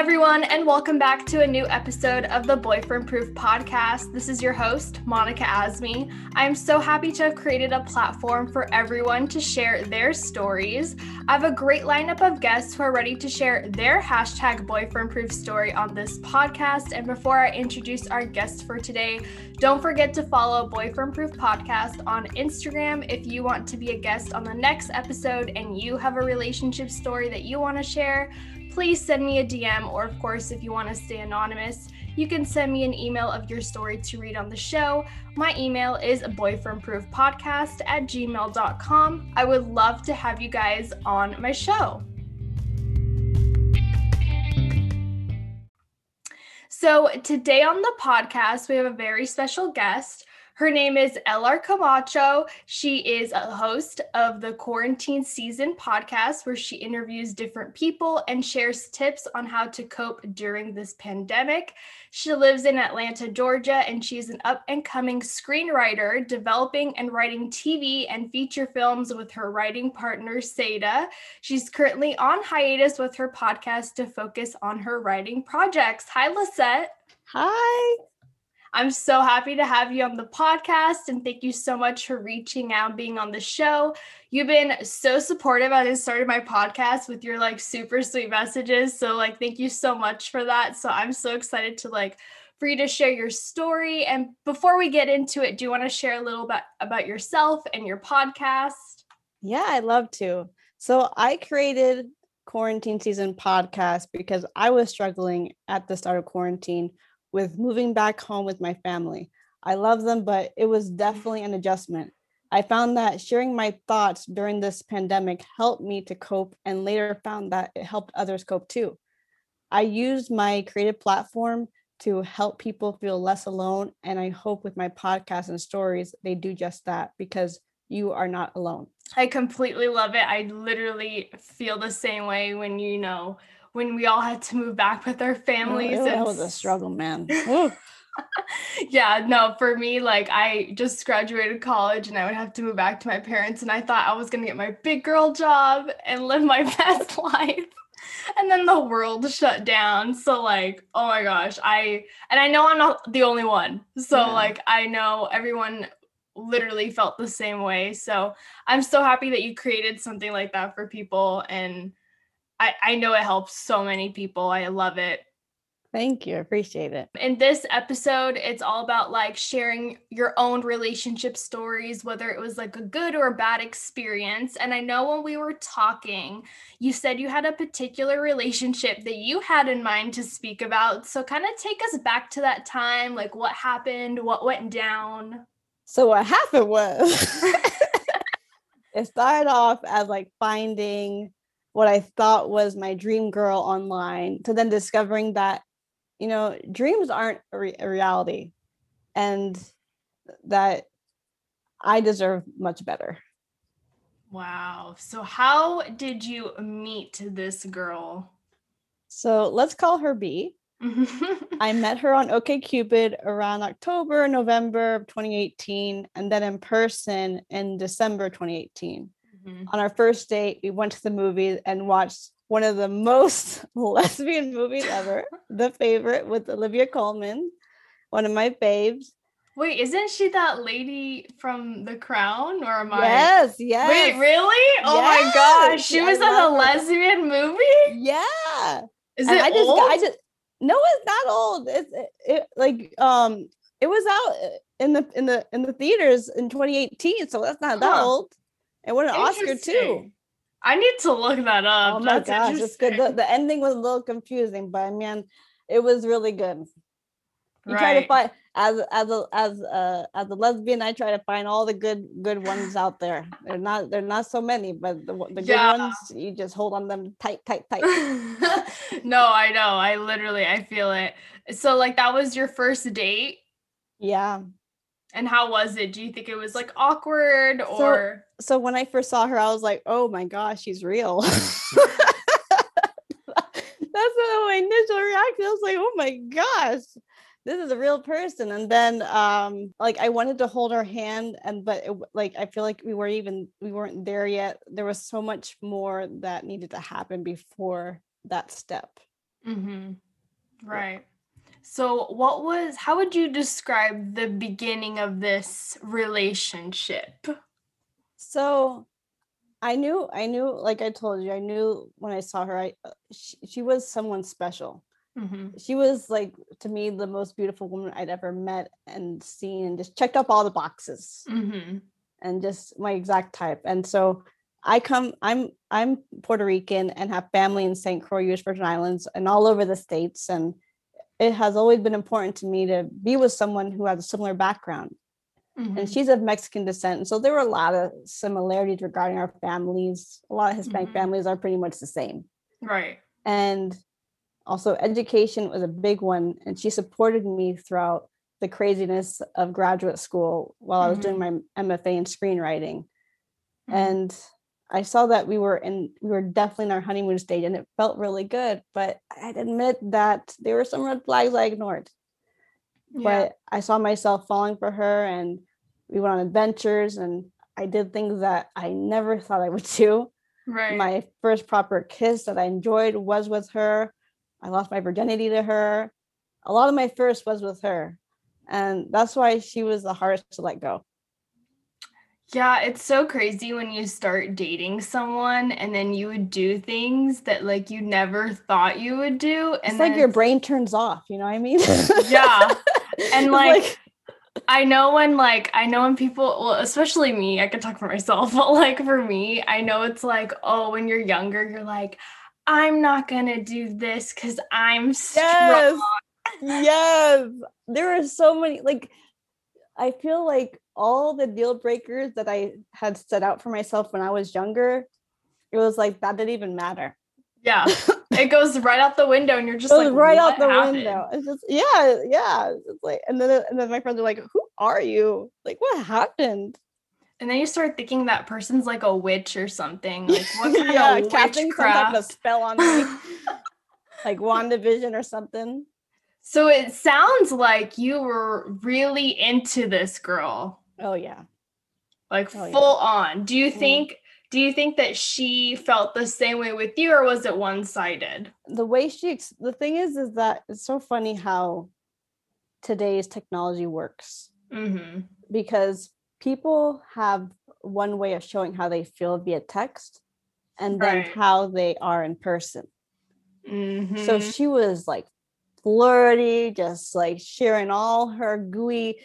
everyone, and welcome back to a new episode of the Boyfriend Proof podcast. This is your host, Monica Asmi. I am so happy to have created a platform for everyone to share their stories. I have a great lineup of guests who are ready to share their hashtag boyfriend proof story on this podcast. And before I introduce our guest for today, don't forget to follow Boyfriend Proof Podcast on Instagram if you want to be a guest on the next episode and you have a relationship story that you want to share please send me a DM, or of course, if you want to stay anonymous, you can send me an email of your story to read on the show. My email is boyfriendproofpodcast at gmail.com. I would love to have you guys on my show. So, today on the podcast, we have a very special guest. Her name is LR Camacho. She is a host of the Quarantine Season podcast, where she interviews different people and shares tips on how to cope during this pandemic. She lives in Atlanta, Georgia, and she's an up and coming screenwriter, developing and writing TV and feature films with her writing partner, Seda. She's currently on hiatus with her podcast to focus on her writing projects. Hi, Lisette. Hi. I'm so happy to have you on the podcast and thank you so much for reaching out and being on the show. You've been so supportive I started my podcast with your like super sweet messages. So like thank you so much for that. So I'm so excited to like for you to share your story. And before we get into it, do you want to share a little bit about yourself and your podcast? Yeah, I'd love to. So I created quarantine season podcast because I was struggling at the start of quarantine with moving back home with my family. I love them, but it was definitely an adjustment. I found that sharing my thoughts during this pandemic helped me to cope, and later found that it helped others cope too. I used my creative platform to help people feel less alone, and I hope with my podcast and stories, they do just that because you are not alone. I completely love it. I literally feel the same way when you know when we all had to move back with our families. It, that was a struggle, man. yeah, no, for me, like I just graduated college and I would have to move back to my parents, and I thought I was gonna get my big girl job and live my best life. And then the world shut down. So, like, oh my gosh, I, and I know I'm not the only one. So, yeah. like, I know everyone literally felt the same way. So, I'm so happy that you created something like that for people. And I, I know it helps so many people. I love it. Thank you. Appreciate it. In this episode, it's all about like sharing your own relationship stories, whether it was like a good or a bad experience. And I know when we were talking, you said you had a particular relationship that you had in mind to speak about. So, kind of take us back to that time, like what happened, what went down. So, what happened was it started off as like finding what I thought was my dream girl online to then discovering that, you know, dreams aren't a, re- a reality and that I deserve much better. Wow. So, how did you meet this girl? So, let's call her B. I met her on OKCupid around October, November of 2018, and then in person in December 2018. Mm-hmm. On our first date, we went to the movie and watched one of the most lesbian movies ever, The Favorite with Olivia Colman, one of my faves. Wait, isn't she that lady from The Crown? Or am I? Yes, yes. Wait, really? Oh yes. my gosh, she was in a lesbian movie. Yeah. Is and it I just, old? I just, no, it's not old. It's it, it, like um, it was out in the in the in the theaters in 2018, so that's not huh. that old. It won an Oscar too. I need to look that up. Oh my That's gosh, it's good. The, the, ending was a little confusing, but I mean, it was really good. You right. try to find as as a as a as a lesbian, I try to find all the good good ones out there. They're not they're not so many, but the, the yeah. good ones you just hold on them tight, tight, tight. no, I know. I literally I feel it. So like that was your first date. Yeah. And how was it? Do you think it was like awkward or so, so when I first saw her, I was like, oh my gosh, she's real. That's my initial reaction. I was like, oh my gosh, this is a real person. And then um like I wanted to hold her hand and but it, like I feel like we were even we weren't there yet. There was so much more that needed to happen before that step. Mm-hmm. Right. So, what was, how would you describe the beginning of this relationship? So I knew, I knew, like I told you, I knew when I saw her, I uh, she, she was someone special. Mm-hmm. She was like to me the most beautiful woman I'd ever met and seen, and just checked up all the boxes Mm-hmm. and just my exact type. And so I come, I'm I'm Puerto Rican and have family in St. Croix, U.S. Virgin Islands, and all over the states. And it has always been important to me to be with someone who has a similar background. Mm-hmm. and she's of Mexican descent. And so there were a lot of similarities regarding our families. A lot of Hispanic Mhm. families are pretty much the same. right. And also, education was a big one. And she supported me throughout the craziness of graduate school while I was doing my MFA in screenwriting. Mhm. And I saw that we were in, we were definitely in our honeymoon stage and it felt really good. But I'd admit that there were some red flags I ignored Yeah. but I saw myself falling for her and we went on adventures and I did things that I never thought I would do. right. My first proper kiss that I enjoyed was with her. I lost my virginity to her. A lot of my first was with her. And that's why she was the hardest to let go. Yeah, it's so crazy when you start dating someone and then you would do things that like you never thought you would do. And It's like your it's- brain turns off, you know what I mean? Yeah. And It's like, I know when like I know when people well, especially me, I can talk for myself, but like for me, I know it's like, oh, when you're younger, you're like, I'm not gonna do this because I'm strong. yes yes there are so many like i feel like all the deal breakers that i had set out for myself when i was younger it was like that didn't even matter. Yeah. It goes right out the window and you're just like right out the happened?" window. It's just yeah yeah. It's like and then and then my friends are like who are you? Like what happened? And then you start thinking that person's like a witch or something. Like what kind yeah of casting some type of spell on me. Like wandavision or something. So it sounds like you were really into this girl, oh yeah like Oh, yeah. full on. Do you Mhm. think do you think that she felt the same way with you or was it one-sided? the way she the thing is is that it's so funny how today's technology works Mhm. because people have one way of showing how they feel via text and then Right. how they are in person Mhm. so she was like flirty just like sharing all her gooey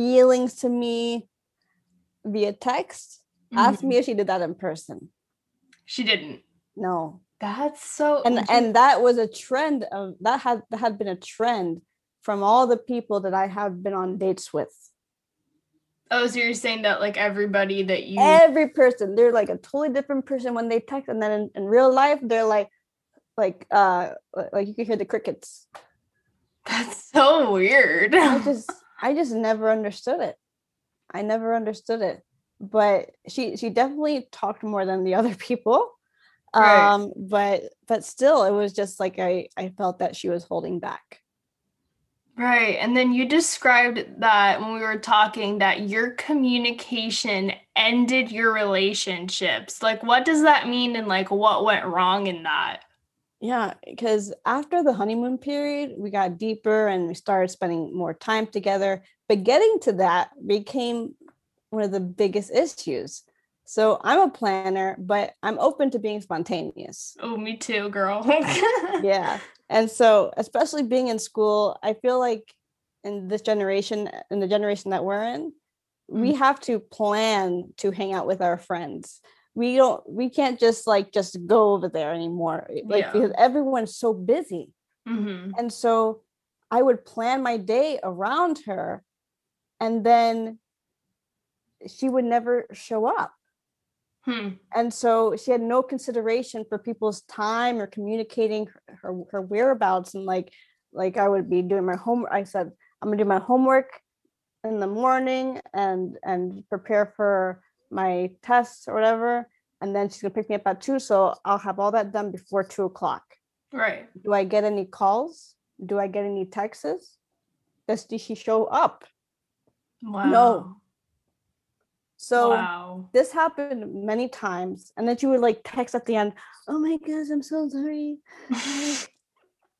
feelings to me via text ask Mhm. me if she did that in person she didn't. no That's so and and that was a trend of that had that had been a trend from all the people that I have been on dates with. Oh, so you're saying that like everybody that you Every person, they're like a totally different person when they text, and then in, in real life, they're like, like, uh, like you can hear the crickets. That's so weird. I just, I just never understood it. I never understood it. But she, she definitely talked more than the other people. Right. Um, but, but still, it was just like I, I felt that she was holding back. Right. And then you described that when we were talking that your communication ended your relationships. Like what does that mean and like what went wrong in that? Yeah, because after the honeymoon period, we got deeper and we started spending more time together. But getting to that became one of the biggest issues. So I'm a planner, but I'm open to being spontaneous. Oh, me too, girl. Yeah. And so, especially being in school, I feel like in this generation, in the generation that we're in, we mm. have to plan to hang out with our friends. We don't, we can't just like just go over there anymore. Like, Yeah. because everyone's so busy. hmm And so I would plan my day around her and then she would never show up. Hmm. And so she had no consideration for people's time or communicating her, her, her whereabouts. And like, like I would be doing my homework. I said, I'm gonna do my homework in the morning and and prepare for my tests or whatever. And then she's gonna pick me up at two. So I'll have all that done before two o'clock. Right. Do I get any calls? Do I get any texts? Does she show up? Wow. No. So wow. this happened many times. And then she would like text at the end, oh my gosh, I'm so sorry.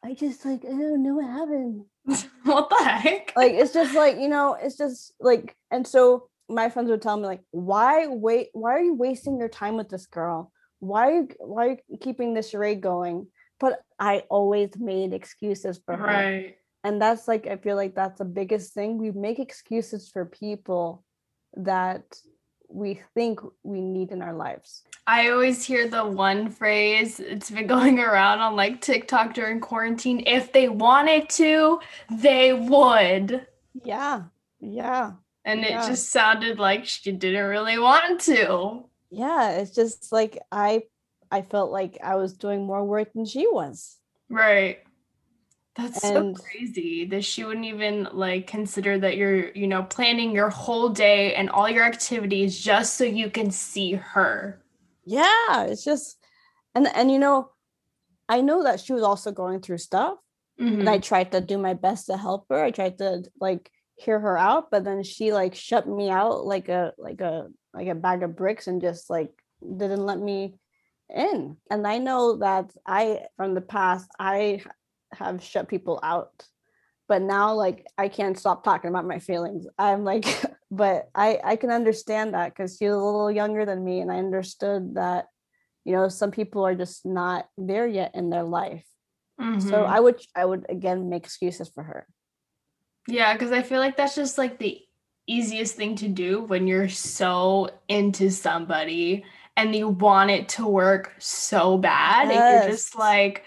I just like I don't know what happened. what the heck? Like it's just like, you know, it's just like and so my friends would tell me like, why wait why are you wasting your time with this girl? Why are you why are you keeping this charade going? But I always made excuses for her. Right. And that's like I feel like that's the biggest thing. We make excuses for people that we think we need in our lives. I always hear the one phrase, it's been going around on like TikTok during quarantine. If they wanted to, they would. Yeah. Yeah. And Yeah. it just sounded like she didn't really want to. Yeah. It's just like I I felt like I was doing more work than she was. Right. That's And- so crazy that she wouldn't even like consider that you're, you know, planning your whole day and all your activities just so you can see her. Yeah. It's just and and you know, I know that she was also going through stuff. Mhm. and I tried to do my best to help her. I tried to like hear her out, but then she like shut me out like a like a like a bag of bricks and just like didn't let me in. And I know that I from the past I have shut people out. But now like I can't stop talking about my feelings. I'm like but I I can understand that cuz she was a little younger than me and I understood that you know some people are just not there yet in their life so Mhm. I would I would again make excuses for her. Yeah, because I feel like that's just like the easiest thing to do when you're so into somebody and you want it to work so bad. And you're just like,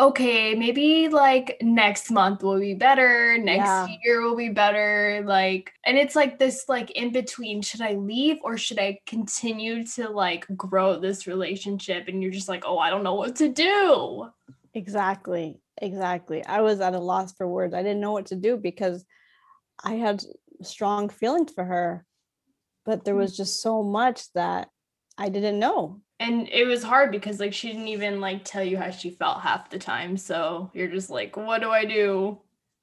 okay, maybe like next month will be better, next Yeah. year will be better. Like, and it's like this like in between, should I leave or should I continue to like grow this relationship? And you're just like, oh, I don't know what to do. Exactly. Exactly. I was at a loss for words. I didn't know what to do because I had strong feelings for her, but there was just so much that I didn't know. and it was hard because like she didn't even like tell you how she felt half the time so you're just like what do i do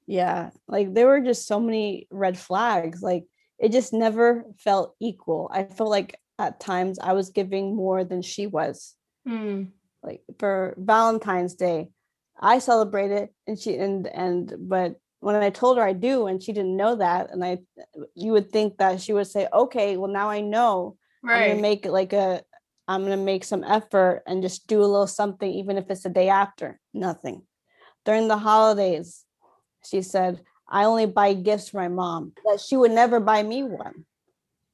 Yeah. Like there were just so many red flags. Like it just never felt equal. I felt like at times I was giving more than she was. Hmm. like for Valentine's Day, I celebrate it and she and and but when I told her I do and she didn't know that and I you would think that she would say, "Okay, well now I know. right. I'm to make like a I'm going to make some effort and just do a little something even if it's the day after." Nothing. During the holidays, she said, "I only buy gifts for my mom." That she would never buy me one.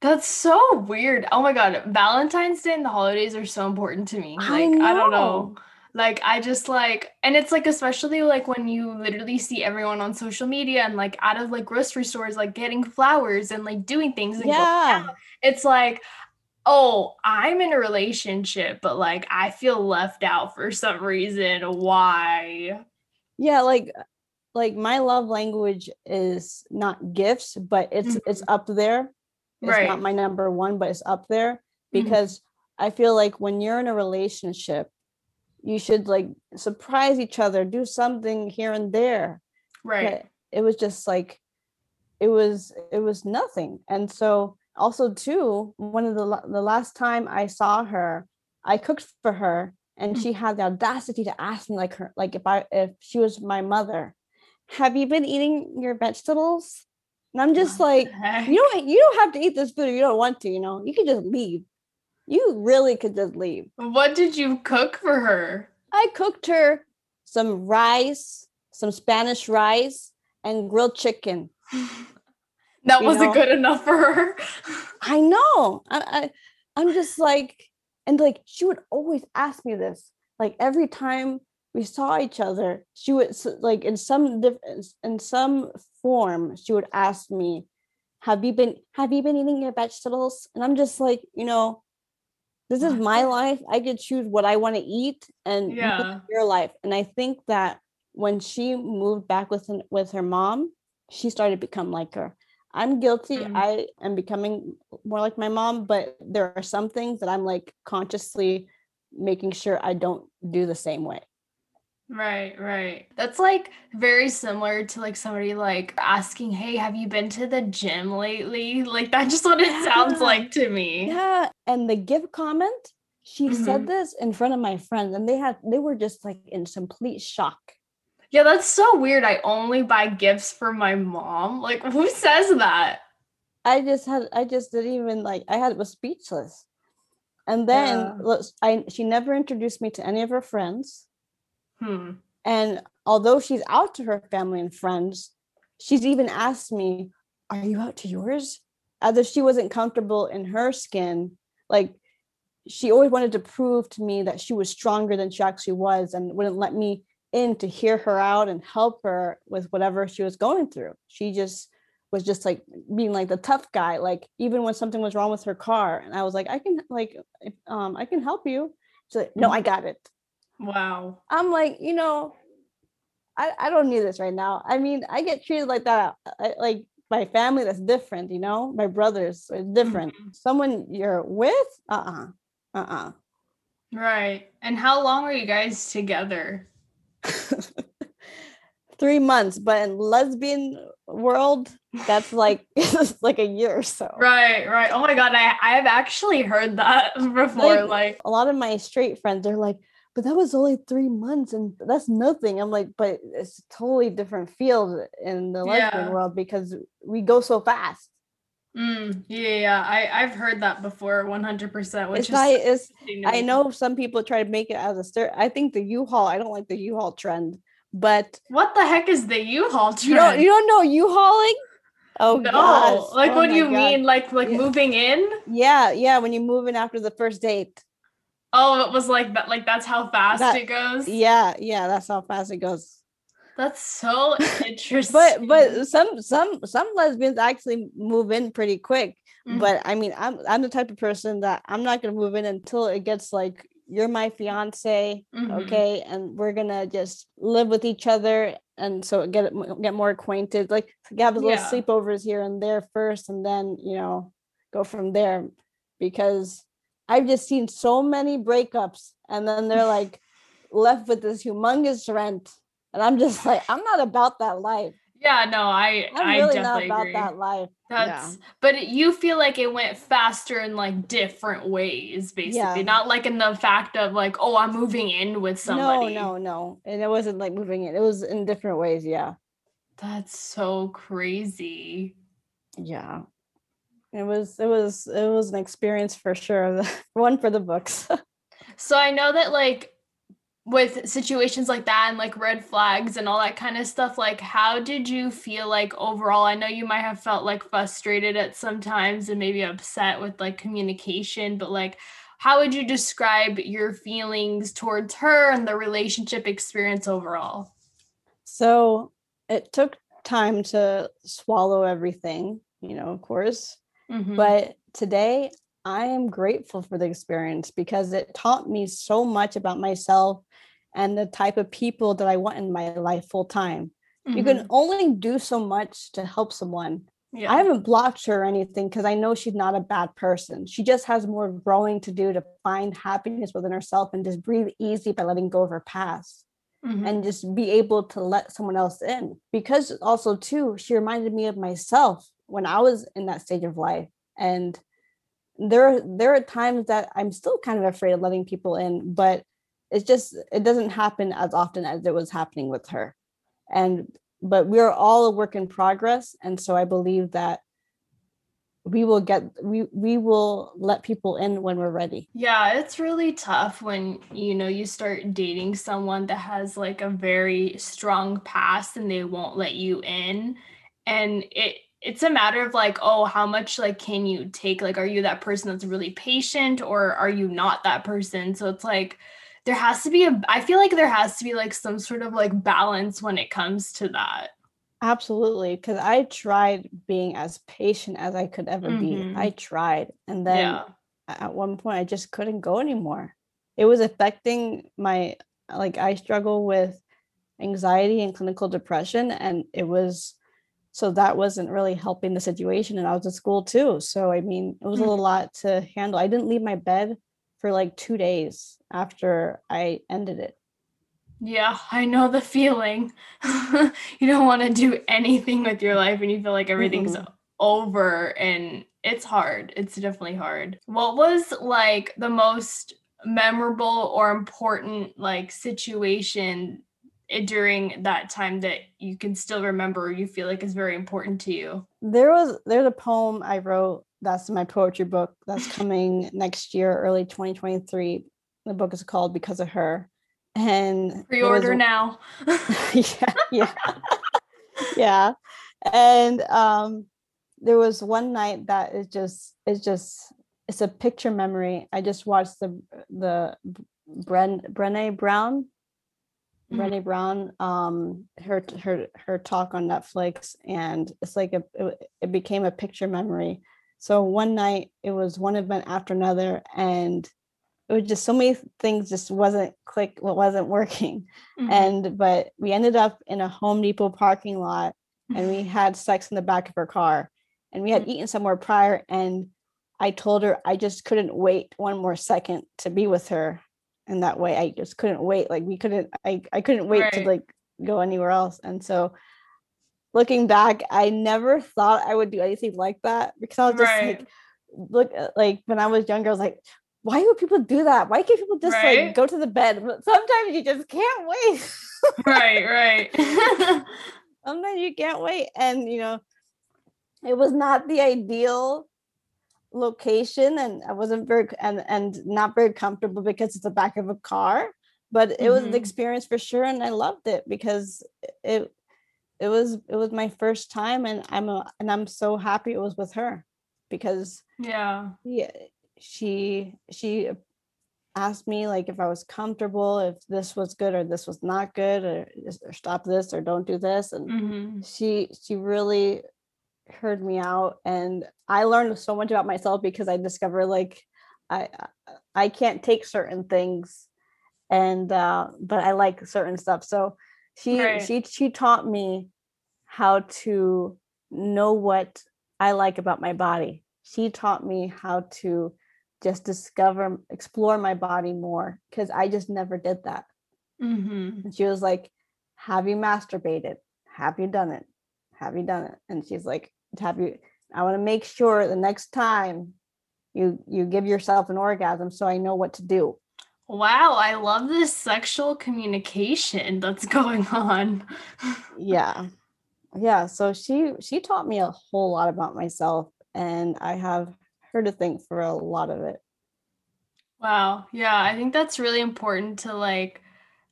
that's so weird oh my god valentine's day and the holidays are so important to me I like i, don't know know. Like i just like and it's like especially like when you literally see everyone on social media and like out of like grocery stores like getting flowers and like doing things Yeah. it's like oh i'm in a relationship but like i feel left out for some reason why yeah like like my love language is not gifts but it's it's up there it's Right. not my number one but it's up there Mhm. because i feel like when you're in a relationship you should like surprise each other do something here and there. Right. But it was just like it was it was nothing. And so also too one of the the last time i saw her i cooked for her and Mm. she had the audacity to ask me like her like if i if she was my mother. Have you been eating your vegetables? And i'm just What like you don't you don't have to eat this food if you don't want to you know? You can just leave you really could just leave what did you cook for her I cooked her some rice, some Spanish rice, and grilled chicken. that You wasn't know? good enough for her I know. I, I I'm just like, and like she would always ask me this. Like every time we saw each other, she would like in some different in some form, she would ask me, "Have you been Have you been eating your vegetables?" And I'm just like, you know, this is my life. I could choose what I want to eat, and Yeah. your life. And I think that when she moved back with with her mom, she started to become like her. I'm guilty. Mm. I am becoming more like my mom, but there are some things that I'm like consciously making sure I don't do the same way. Right, right. That's like very similar to like somebody like asking, "Hey, have you been to the gym lately?" Like that's just what it sounds like to me. Yeah. And the give comment, she Mhm. said this in front of my friends, and they had they were just like in complete shock. Yeah, that's so weird. I only buy gifts for my mom. Like, who says that? I just had I just didn't even like I had was speechless. And then Yeah. I she never introduced me to any of her friends. Hmm. And although she's out to her family and friends, she's even asked me, Are you out to yours? As if she wasn't comfortable in her skin. Like she always wanted to prove to me that she was stronger than she actually was and wouldn't let me in to hear her out and help her with whatever she was going through. She just was just like being like the tough guy like even when something was wrong with her car and i was like i can like um i can help you she's like no i got it Wow. I'm like, you know, I, I don't need this right now. I mean, I get treated like that, I, like my family that's different, you know, my brothers are different. Mhm. Someone you're with, uh uh-uh, uh, Right. And how long are you guys together? Three months, but in lesbian world, that's like it's like a year or so. Right, right. Oh my god, I I've actually heard that before. Like- Like, A lot of my straight friends are like, but that was only three months and that's nothing. I'm like, but it's a totally different field in the lesbian Yeah. world because we go so fast. mm, yeah, yeah. I I've heard that before, one hundred percent. Which it's is not it's I know some people try to make it as a stir. I think the U-Haul, I don't like the U-Haul trend, but What the heck is the U-Haul trend? you don't you don't know U-Hauling? Oh no, gosh. like Oh what do you God. mean? Like like Yeah. moving in? Yeah, yeah, when you move in after the first date. Oh, it was like that. Like that's how fast That- it goes. Yeah, yeah, that's how fast it goes. That's so interesting. But but some some some lesbians actually move in pretty quick. Mhm. But I mean, I'm I'm the type of person that I'm not gonna move in until it gets like you're my fiance, Mhm. okay, and we're gonna just live with each other, and so get get more acquainted. Like have a little Yeah. sleepovers here and there first, and then you know go from there. Because I've just seen so many breakups, and then they're like left with this humongous rent, and I'm just like, I'm not about that life. Yeah, no, I I'm I really not definitely about agree. that life. That's but it, you feel like it went faster in like different ways, basically. Yeah. Not like in the fact of like, oh, I'm moving in with somebody. No, no, no. And it wasn't like moving in, It was in different ways. Yeah. That's so crazy. Yeah. It was it was it was an experience for sure. One for the books. So I know that like with situations like that and like red flags and all that kind of stuff, like how did you feel like overall? I know you might have felt like frustrated at some times and maybe upset with like communication, but like how would you describe your feelings towards her and the relationship experience overall? so it took time to swallow everything, you know, of course. Mhm. But today I am grateful for the experience because it taught me so much about myself and the type of people that I want in my life full time. You can Mhm. only do so much to help someone. yeah. I haven't blocked her or anything because I know she's not a bad person. She just has more growing to do to find happiness within herself and just breathe easy by letting go of her past Mhm. and just be able to let someone else in. Because also too, she reminded me of myself when I was in that stage of life. And there there are times that I'm still kind of afraid of letting people in, but it's just it doesn't happen as often as it was happening with her. And but we're all a work in progress. And so I believe that we will get we we will let people in when we're ready. Yeah, it's really tough when you know you start dating someone that has like a very strong past and they won't let you in. And it it's a matter of like, oh, how much like can you take? Like, are you that person that's really patient or are you not that person? So it's like there has to be a I feel like there has to be like some sort of like balance when it comes to that. Absolutely, because I tried being as patient as I could ever be. Mhm. I tried, and then yeah. at one point I just couldn't go anymore. It was affecting my like I struggle with anxiety and clinical depression and it was so that wasn't really helping the situation and I was at school too. So I mean, it was a Mm. lot to handle. I didn't leave my bed for like 2 days after I ended it. Yeah, I know the feeling. you don't want to do anything with your life and you feel like everything's Mm-mm. over and it's hard. It's definitely hard. What was like the most memorable or important like situation it during that time that you can still remember you feel like is very important to you? There was there's a poem I wrote that's in my poetry book that's coming next year, early 2023. The book is called Because of Her. And pre-order was, now. yeah, yeah. yeah. And um there was one night that is just it's just it's a picture memory. I just watched the the Bren Brene Brown mm-hmm. Brene Brown um her her her talk on Netflix and it's like a it, it became a picture memory. So one night it was one event after another and it was just so many things just wasn't click what wasn't working mm-hmm. and but we ended up in a home depot parking lot and we had sex in the back of her car and we had mm-hmm. eaten somewhere prior and i told her i just couldn't wait one more second to be with her in that way i just couldn't wait like we couldn't i, I couldn't wait right. to like go anywhere else and so looking back i never thought i would do anything like that because i was just right. like look uh, like when i was younger i was like why do people do that why can't people just right? like go to the bed but sometimes you just can't wait right right sometimes you can't wait and you know it was not the ideal location and I wasn't very and and not very comfortable because it's the back of a car but it mm-hmm. was an mm-hmm. experience for sure and I loved it because it it was it was my first time and I'm a, and I'm so happy it was with her because yeah yeah she she asked me like if I was comfortable if this was good or this was not good or, or stop this or don't do this and mm-hmm. she she really heard me out and I learned so much about myself because I discovered like I I can't take certain things and uh but I like certain stuff. So she right. she she taught me how to know what I like about my body. She taught me how to just discover explore my body more because I just never did that. Mm-hmm. And she was like, "Have you masturbated? Have you done it? Have you done it?" And she's like, have you i want to make sure the next time you you give yourself an orgasm so i know what to do. Wow i love this sexual communication that's going on. Yeah. Yeah so she she taught me a whole lot about myself and i have her to thank for a lot of it. Wow yeah i think that's really important to like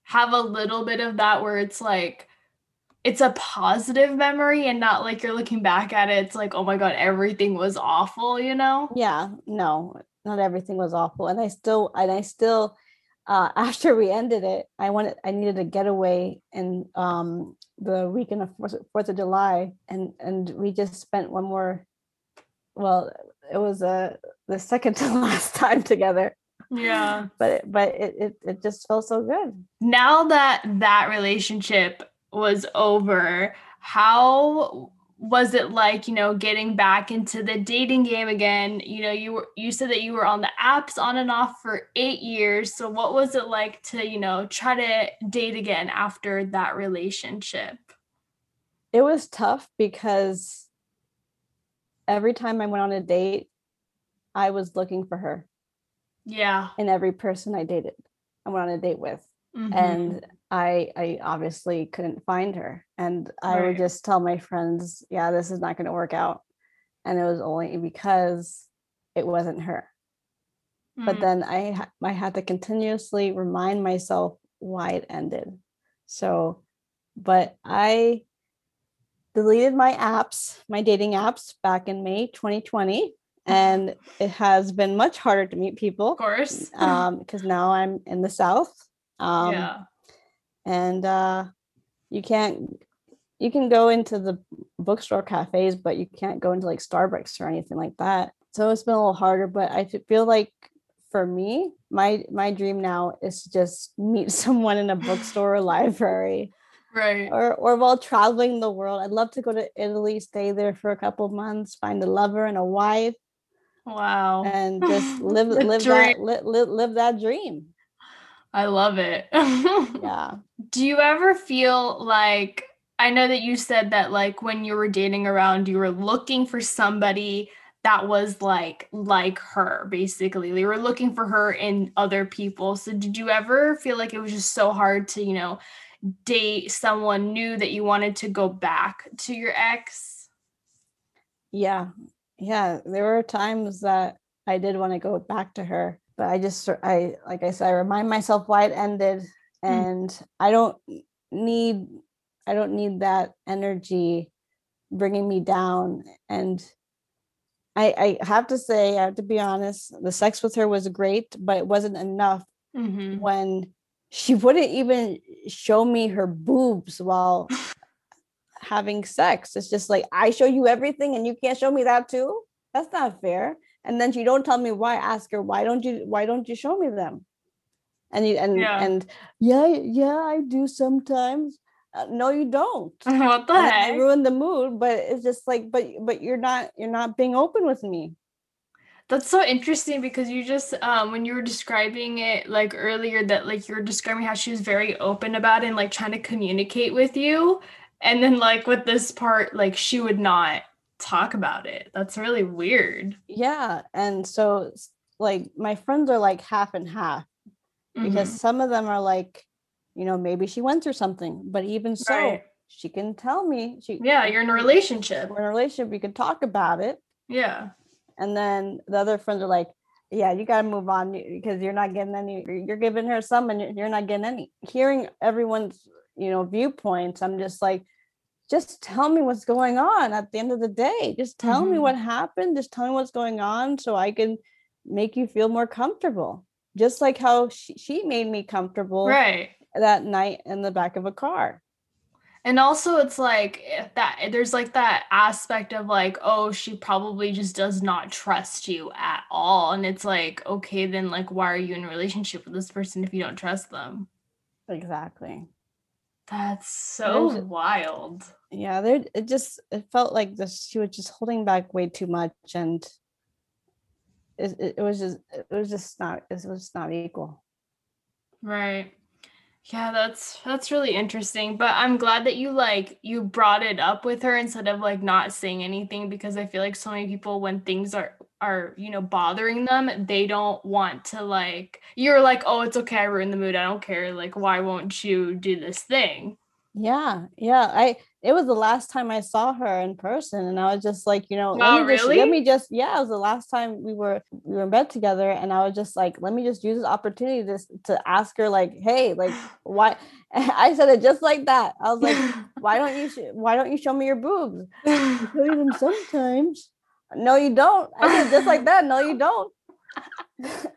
have a little bit of that where it's like it's a positive memory and not like you're looking back at it it's like oh my god everything was awful you know? Yeah no not everything was awful and i still and i still uh after we ended it i wanted i needed a getaway in um the weekend of fourth of july and and we just spent one more well it was uh the second to last time together. Yeah. But it, but it, it it just felt so good. Now that that relationship was over, how was it like, you know, getting back into the dating game again? You know, you were you said that you were on the apps on and off for 8 years. So what was it like to, you know, try to date again after that relationship? It was tough because every time I went on a date, I was looking for her. Yeah. In every person I dated, I went on a date with. Mm-hmm. And I I obviously couldn't find her. And I right. would just tell my friends, yeah, this is not going to work out. And it was only because it wasn't her. Mm. But then I I had to continuously remind myself why it ended. So, but I deleted my apps, my dating apps back in May 2020 and it has been much harder to meet people. Of course. um because now I'm in the south. Um yeah and uh, you can't you can go into the bookstore cafes but you can't go into like starbucks or anything like that. So it's been a little harder but i feel like for me my my dream now is to just meet someone in a bookstore or library. Right. Or or while traveling the world i'd love to go to italy stay there for a couple months find a lover and a wife. Wow. And just live live that live, live, live that dream I love it. yeah. Do you ever feel like I know that you said that like when you were dating around you were looking for somebody that was like like her basically. You were looking for her in other people. So did you ever feel like it was just so hard to, you know, date someone new that you wanted to go back to your ex? Yeah. Yeah. There were times that I did want to go back to her, but I just, I, like I said, I remind myself why it ended. Hmm. And mm. I don't need, I don't need that energy bringing me down. And I, I have to say, I have to be honest, the sex with her was great, but it wasn't enough mm-hmm. when she wouldn't even show me her boobs while having sex. It's just like I show you everything and you can't show me that too. That's not fair. And then she don't tell me why. Ask her why don't you why don't you show me them? And you and yeah. and yeah yeah I do sometimes. Uh, no, you don't. What the and heck? I ruined the mood, but it's just like but but you're not you're not being open with me. That's so interesting because you just um when you were describing it like earlier that like you were describing how she was very open about it and like trying to communicate with you and then like with this part like she would not talk about it. That's really weird. Yeah, and so like my friends are like half and half because mm-hmm. some of them are like you know maybe she went through something but even so right. she can tell me she yeah you're in a relationship we're in a relationship we can talk about it yeah and then the other friends are like yeah you got to move on because you're not getting any you're giving her some and you're not getting any hearing everyone's you know viewpoints i'm just like just tell me what's going on at the end of the day. Just tell mm-hmm. me what happened. Just tell me what's going on so i can make you feel more comfortable. Just like how she, she made me comfortable right. that night in the back of a car. And also it's like that there's like that aspect of like oh she probably just does not trust you at all. And it's like okay then like why are you in a relationship with this person if you don't trust them? Exactly that's so just, wild yeah there it just it felt like this she was just holding back way too much and it, it, it was just it was just not it was just not equal right yeah, that's that's really interesting. But I'm glad that you like you brought it up with her instead of like not saying anything because I feel like so many people when things are are, you know, bothering them, they don't want to like you're like, "Oh, it's okay. I ruined the mood. I don't care. Like why won't you do this thing?" Yeah. Yeah. I it was the last time I saw her in person, and I was just like, you know, let oh, me just really? let me just yeah, it was the last time we were we were in bed together, and I was just like, let me just use this opportunity to to ask her like, hey, like why? I said it just like that. I was like, why don't you sh- why don't you show me your boobs? I show you them sometimes. No, you don't. I said just like that. No, you don't.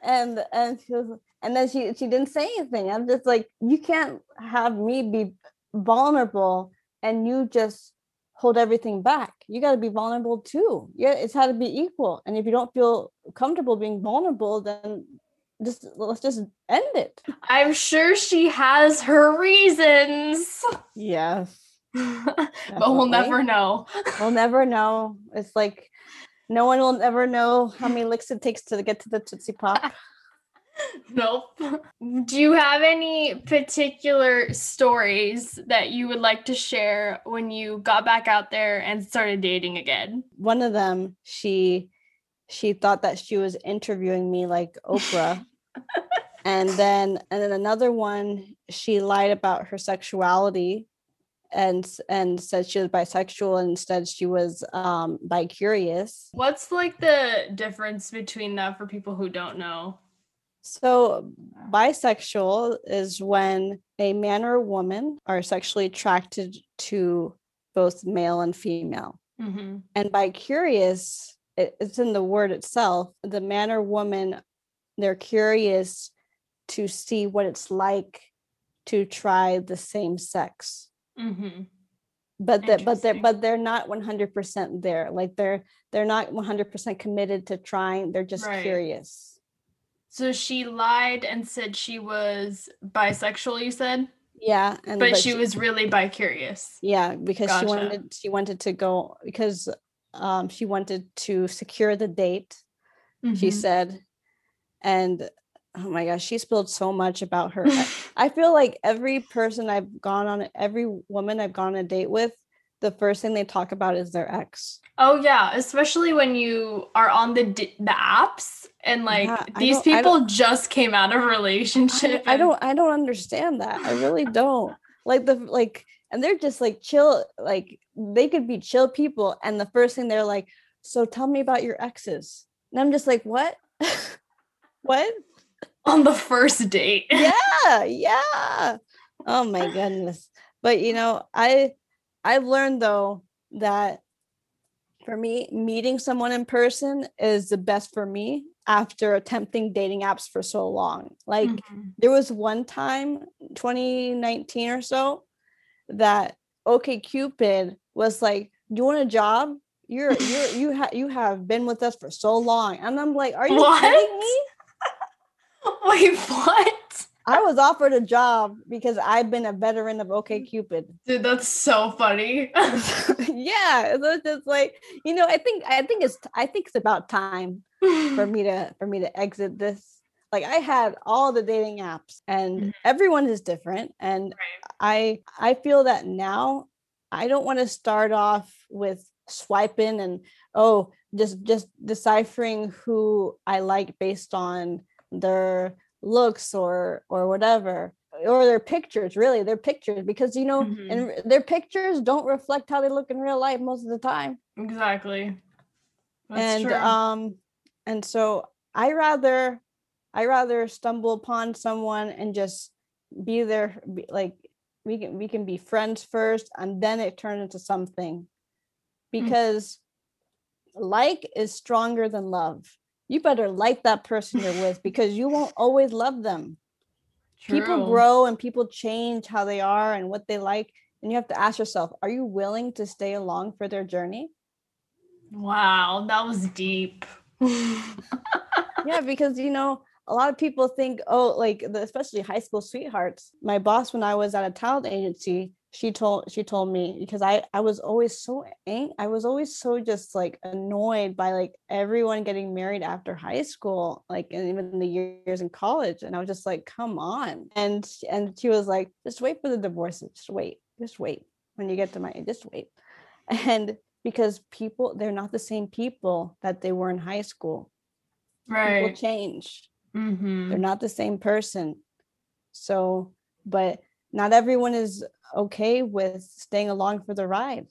and and she was and then she she didn't say anything. I'm just like, you can't have me be vulnerable and you just hold everything back. You got to be vulnerable too. Yeah, it's had to be equal. And if you don't feel comfortable being vulnerable, then just let's just end it. I'm sure she has her reasons. Yes. but we'll never know. We'll never know. It's like no one will ever know how many licks it takes to get to the Tootsie Pop. nope. Do you have any particular stories that you would like to share when you got back out there and started dating again? One of them, she she thought that she was interviewing me like Oprah. and then and then another one, she lied about her sexuality and and said she was bisexual and instead she was um bi-curious. What's like the difference between that for people who don't know? So, bisexual is when a man or a woman are sexually attracted to both male and female. Mm-hmm. And bi curious, it's in the word itself. The man or woman, they're curious to see what it's like to try the same sex. Mm-hmm. But that, but they're, but they're not 100% there. Like they're, they're not 100% committed to trying. They're just right. curious. So she lied and said she was bisexual, you said? Yeah. And but, but she, she, was really bi curious. Yeah, because gotcha. she wanted she wanted to go because um she wanted to secure the date, mm-hmm. she said. And oh my gosh, she spilled so much about her. I, I feel like every person I've gone on, every woman I've gone on a date with, the first thing they talk about is their ex. Oh yeah, especially when you are on the the apps and like yeah, these people just came out of relationship. I, I, don't I don't understand that. I really don't. like the like and they're just like chill like they could be chill people and the first thing they're like so tell me about your exes and i'm just like what what on the first date yeah yeah oh my goodness but you know i i've learned though that for me meeting someone in person is the best for me after attempting dating apps for so long like mm-hmm. there was one time 2019 or so that OkCupid was like, "Do you want a job? You're you're you have you have been with us for so long," and I'm like, "Are you what? kidding me?" Wait, what? I was offered a job because I've been a veteran of OK Cupid. Dude, that's so funny. yeah, it's just like you know, I think I think it's I think it's about time for me to for me to exit this like i had all the dating apps and mm-hmm. everyone is different and right. i i feel that now i don't want to start off with swiping and oh just just deciphering who i like based on their looks or or whatever or their pictures really their pictures because you know mm-hmm. and their pictures don't reflect how they look in real life most of the time exactly That's and true. um and so i rather I rather stumble upon someone and just be there be, like we can we can be friends first and then it turns into something hmm. because mm. like is stronger than love you better like that person you're with because you won't always love them True. people grow and people change how they are and what they like and you have to ask yourself are you willing to stay along for their journey wow that was deep yeah because you know a lot of people think, oh, like the, especially high school sweethearts. My boss, when I was at a talent agency, she told she told me because I I was always so ang- I was always so just like annoyed by like everyone getting married after high school, like and even the years in college, and I was just like, come on, and and she was like, just wait for the divorce, just wait, just wait when you get to my just wait, and because people they're not the same people that they were in high school, right? People change Mm-hmm. They're not the same person. So, but not everyone is okay with staying along for the ride.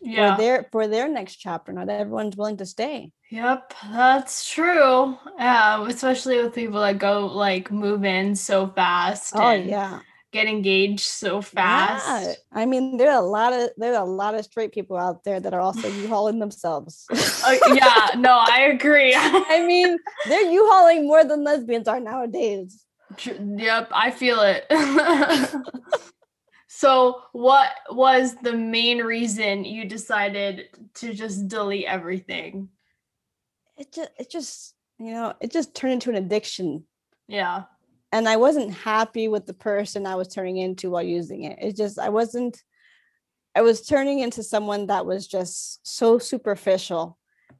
Yeah. For their for their next chapter. Not everyone's willing to stay. Yep, that's true. Yeah, especially with people that go like move in so fast. Oh yeah get engaged so fast. Yeah. I mean, there are a lot of there are a lot of straight people out there that are also U-hauling themselves. uh, yeah, no, I agree. I mean, they're U-hauling more than lesbians are nowadays. Yep, I feel it. so, what was the main reason you decided to just delete everything? It just it just, you know, it just turned into an addiction. Yeah and I wasn't happy with the person I was turning into while using it. It just I wasn't I was turning into someone that was just so superficial.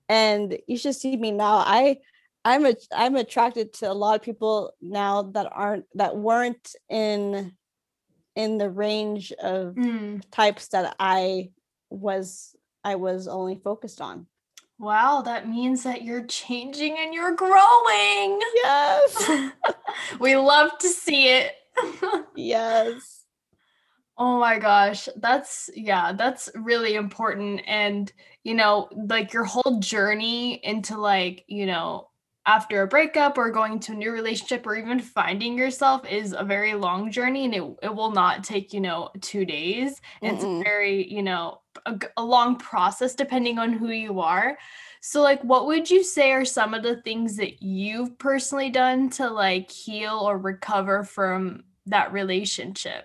And you should see me now. I I'm a I'm attracted to a lot of people now that aren't that weren't in in the range of mm. types that I was I was only focused on. Wow, that means that you're changing and you're growing. Yes. we love to see it. yes. Oh my gosh, that's yeah, that's really important and you know, like your whole journey into like, you know, after a breakup or going to a new relationship or even finding yourself is a very long journey and it, it will not take you know two days. Mm-mm. it's very you know a, a long process depending on who you are. So like what would you say are some of the things that you've personally done to like heal or recover from that relationship?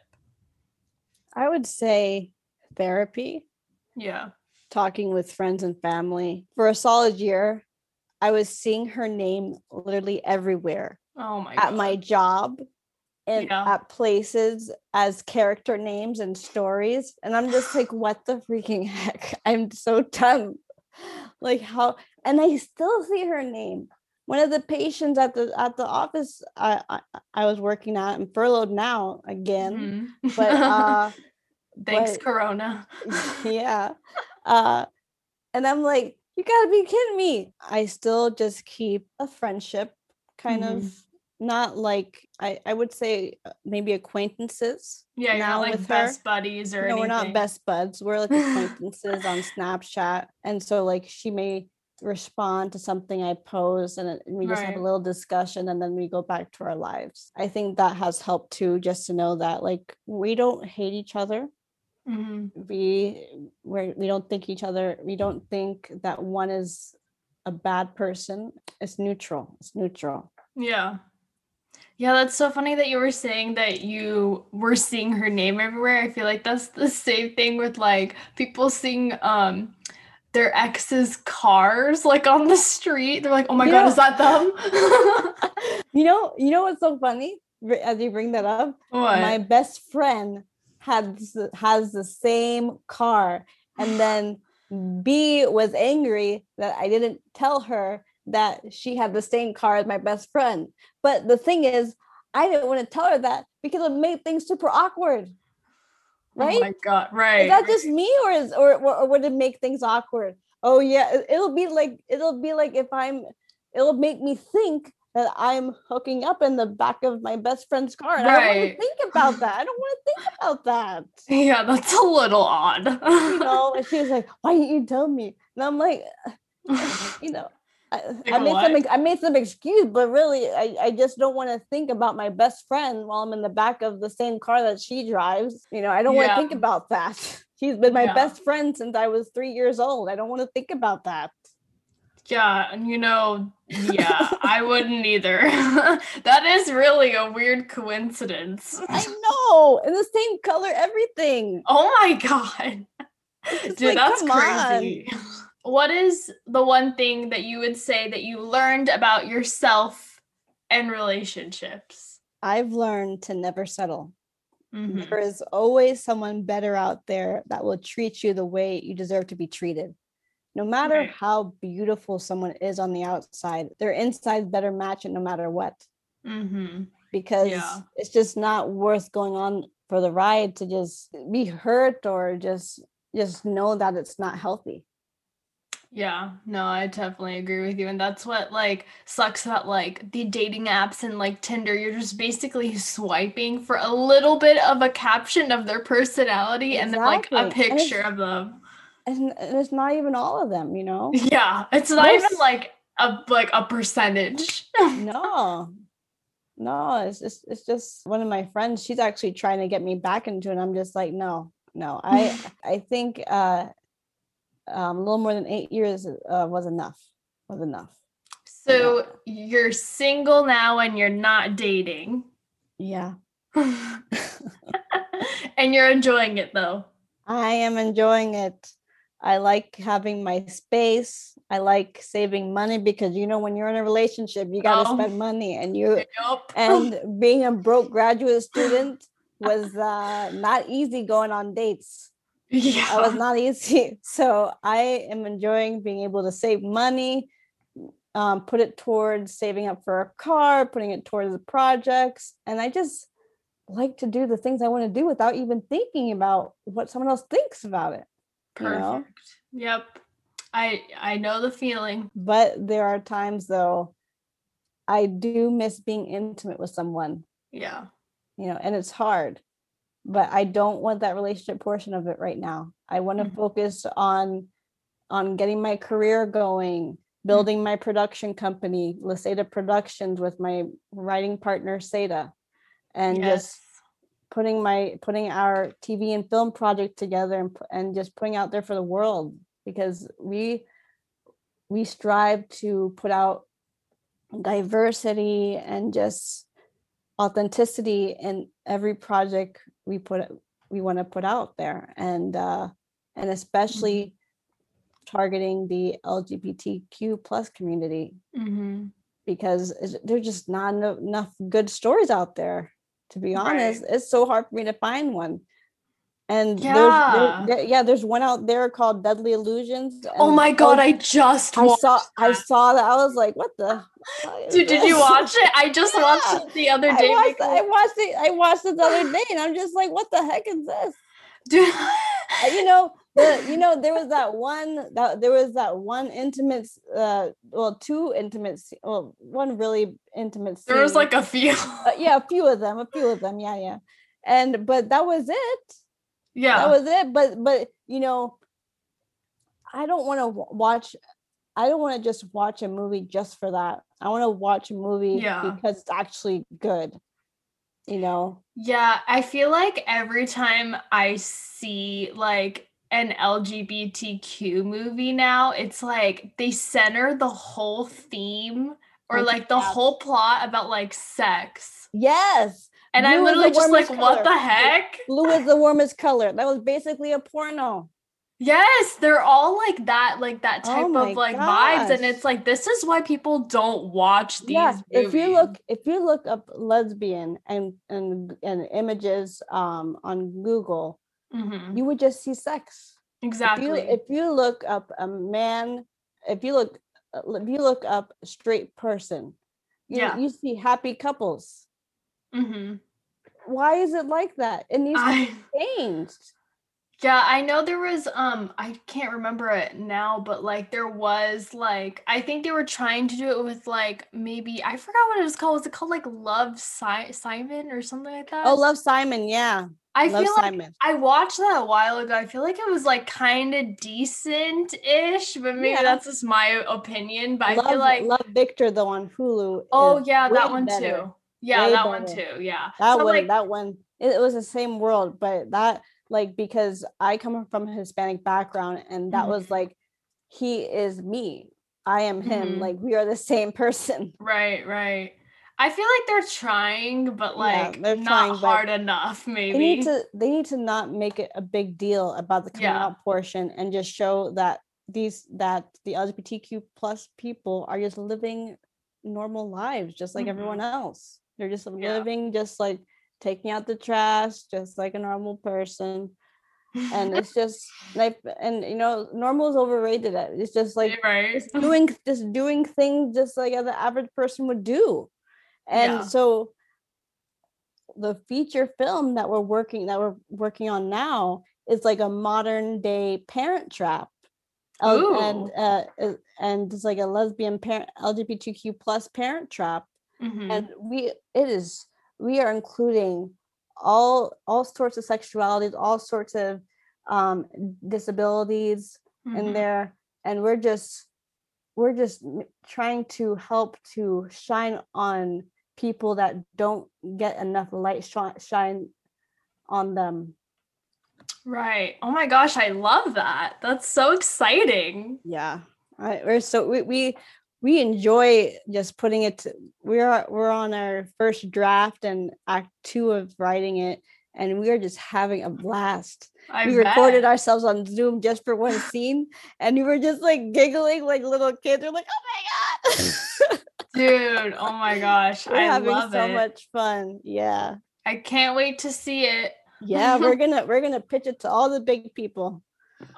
I would say therapy. Yeah. Talking with friends and family. For a solid year I was seeing her name literally everywhere. Oh my at God. my job and yeah. at places as character names and stories. And I'm just like, what the freaking heck? I'm so dumb. Like how and I still see her name. One of the patients at the at the office I I, I was working at, I'm furloughed now again. Mm-hmm. But uh thanks but, Corona. yeah. Uh and I'm like, you gotta be kidding me. I still just keep a friendship kind mm-hmm. of not like I, I would say uh, maybe acquaintances. Yeah, you're not like best her. buddies or no, anything. we're not best buds. We're like acquaintances on Snapchat. And so like she may respond to something I post and, we just have a little discussion and then we go back to our lives. I think that has helped too, just to know that like we don't hate each other. Mhm. We we're, we don't think each other, we don't think that one is a bad person. It's neutral. It's neutral. Yeah. Yeah, that's so funny that you were saying that you were seeing her name everywhere. I feel like that's the same thing with like people seeing um their ex's cars like on the street. They're like, "Oh my god, is that them?" You know, you know what's so funny? As you bring that up, what? my best friend has has the same car. And then b was angry that i didn't tell her that she had the same car as my best friend. But the thing is i didn't want to tell her that because it made things super awkward oh right? Oh my god, right. is that just me or is or, or or would it make things awkward? Oh yeah it- it'll be like it'll be like if i'm it'll make me think that i'm hooking up in the back of my best friend's car and i don't want to think about that i don't want to think about that Yeah, that's a little odd. you know and she was like why didn't you tell me and i'm like you know I, I made what? some I made some excuse, but really I, I just don't want to think about my best friend while I'm in the back of the same car that she drives. You know, I don't want to think about that. She's been my Yeah. best friend since I was three years old. I don't want to think about that. Yeah, and you know, yeah, I wouldn't either. that is really a weird coincidence. I know, in the same color, everything. Oh my god. Dude, like, that's come on. crazy. What is the one thing that you would say that you learned about yourself and relationships? I've learned to never settle. Mhm. There is always someone better out there that will treat you the way you deserve to be treated. No matter Right. how beautiful someone is on the outside, their inside better match it no matter what. Mhm. Because Yeah. it's just not worth going on for the ride to just be hurt or just just know that it's not healthy. Yeah, no, I definitely agree with you. And that's what like sucks about like the dating apps and like Tinder. You're just basically swiping for a little bit of a caption of their personality and then like a Exactly. Picture of them. And, it's not even all of them, you know? Yeah, it's not even like a like a percentage. no no it's just it's just one of my friends she's actually trying to get me back into it and i'm just like no no i i think uh um, a little more than eight years uh, was enough was enough So you're single now and you're not dating. yeah and you're enjoying it though. i am enjoying it i like having my space i like saving money because you know when you're in a relationship you got to Oh. spend money and you Yup. and being a broke graduate student was uh not easy going on dates yeah. That was not easy. So I am enjoying being able to save money, um, put it towards saving up for a car, putting it towards the projects. And I just like to do the things I want to do without even thinking about what someone else thinks about it. You know? Perfect. Yep. I I know the feeling. But there are times though, I do miss being intimate with someone, Yeah. you know, and it's hard. But I don't want that relationship portion of it right now. I want to Mhm. focus on on getting my career going, building my production company, Laseda Productions with my writing partner Seda, and just putting my putting our TV and film project together and and just putting out there for the world because we we strive to put out diversity and just authenticity in every project we put we want to put out there. And uh and especially targeting the lgbtq plus community. Hmm because there's just not eno- enough good stories out there to be Right. honest it's so hard for me to find one and there's Yeah. there, there- yeah there's one out there called deadly illusions Oh my god, I, I just I saw i saw that i was like what the Dude, did you watch it? I just watched it the other I day. watched, I watched it. I watched it the other day, and I'm just like, "What the heck is this?" Dude, you know, the you know there was that one that there was that one intimate uh well two intimate well one really intimate There was like a few. Uh, yeah a few of them a few of them yeah yeah and but that was it yeah. that was it but but you know i don't want to watch i don't want to just watch a movie just for that i want to watch a movie Yeah. because it's actually good you know Yeah, I feel like every time I see like an LGBTQ movie now, it's like they center the whole theme or like the yeah. whole plot about like sex. yes And I'm Blue is literally just like, warmest what the heck? blue is the warmest color that was basically a porno Yes, they're all like that, like that Oh type my of like vibes. And it's like this is why people don't watch these yeah if you look if you look up lesbian and and and images um on google Mhm, you would just see sex exactly. if you if you look up a man if you look uh, if you look up a straight person you, Yeah. you see happy couples Mhm. why is it like that it needs to I be changed Yeah, I know there was um I can't remember it now, but like there was like I think they were trying to do it with like maybe I forgot what it was called. Was it called like Love si- Simon or something like that? oh love simon yeah I love feel like I watched that a while ago. I feel like it was like kind of decent-ish, but maybe Yeah. that's just my opinion. But I love, feel like love victor though on hulu oh yeah, that one better. too. Yeah, Way that one too. Yeah. that so one like that one it, it was the same world but that like because i come from a hispanic background and that Mhm. was like he is me i am him Mhm. like we are the same person right, right. I feel like they're trying, but Yeah, like they're not trying, hard enough, Maybe they need to they need to not make it a big deal about the coming Yeah. out portion and just show that these that the lgbtq plus people are just living normal lives just like everyone else they're just Mm-hmm. Yeah. living just like taking out the trash just like a normal person and it's just like and you know normal is overrated it's just like right. just doing just doing things just like the average person would do and Yeah. so the feature film that we're working that we're working on now is like a modern day parent trap Ooh. and uh and it's like a lesbian parent lgbtq plus parent trap Mhm. and we it is we are including all all sorts of sexualities all sorts of um disabilities in Mhm. there and we're just we're just trying to help to shine on people that don't get enough light shi- shine on them Right. Oh my gosh, I love that. That's so exciting. yeah I, we're so we, we we enjoy just putting it to, we're we're on our first draft and act two of writing it and we are just having a blast I we bet. recorded ourselves on zoom just for one scene and we were just like giggling like little kids we're like oh my god Dude, oh my gosh. we're I having so it. much fun yeah I can't wait to see it. yeah we're gonna we're gonna pitch it to all the big people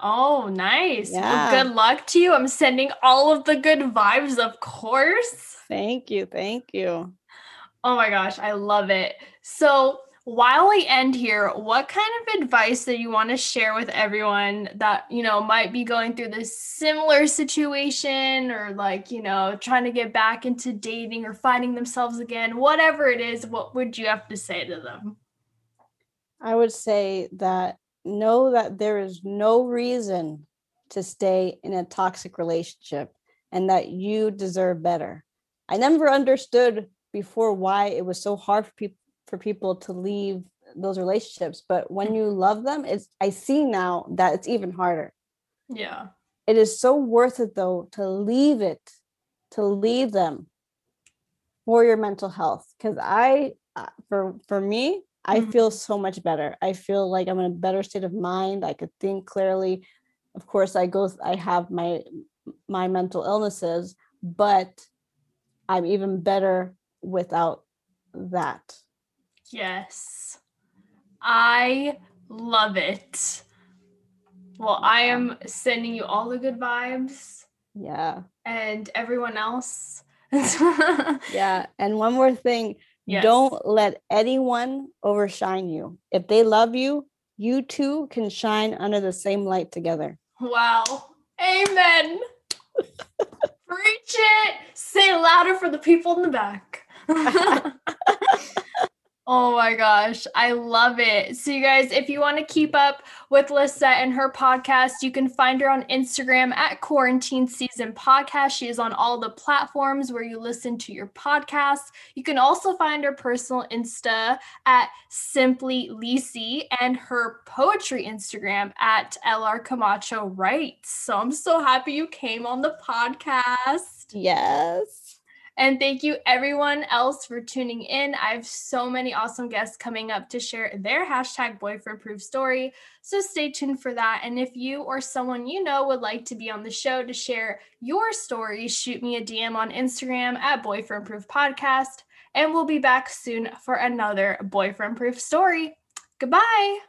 Oh, nice. Yeah. Well, good luck to you. I'm sending all of the good vibes, of course. thank you thank you Oh my gosh, I love it. So, while we end here, what kind of advice that you want to share with everyone that, you know, might be going through this similar situation or like, you know, trying to get back into dating or finding themselves again? Whatever it is, what would you have to say to them? i would say that know that there is no reason to stay in a toxic relationship and that you deserve better i never understood before why it was so hard for people for people to leave those relationships but when you love them it's i see now that it's even harder. Yeah. it is so worth it though to leave it to leave them for your mental health because i uh, for for me i feel so much better. I feel like i'm in a better state of mind. I could think clearly. Of course i go i have my my mental illnesses but i'm even better without that Yes. I love it. Well, I am sending you all the good vibes yeah and everyone else. yeah and one more thing Yes. don't let anyone overshine you if they love you You two can shine under the same light together. Wow. Amen. Preach it. Say it louder for the people in the back. Oh my gosh, I love it. So, you guys, if you want to keep up with Lisette and her podcast, you can find her on Instagram at Quarantine Season Podcast. She is on all the platforms where you listen to your podcast. You can also find her personal Insta at Simply Lisi and her poetry Instagram at LR Camacho Writes. So, I'm so happy you came on the podcast. Yes. And thank you everyone else for tuning in. I have so many awesome guests coming up to share their hashtag boyfriend proof story. So stay tuned for that. And if you or someone you know would like to be on the show to share your story, shoot me a DM on Instagram at boyfriend proof podcast. And we'll be back soon for another boyfriend proof story. Goodbye.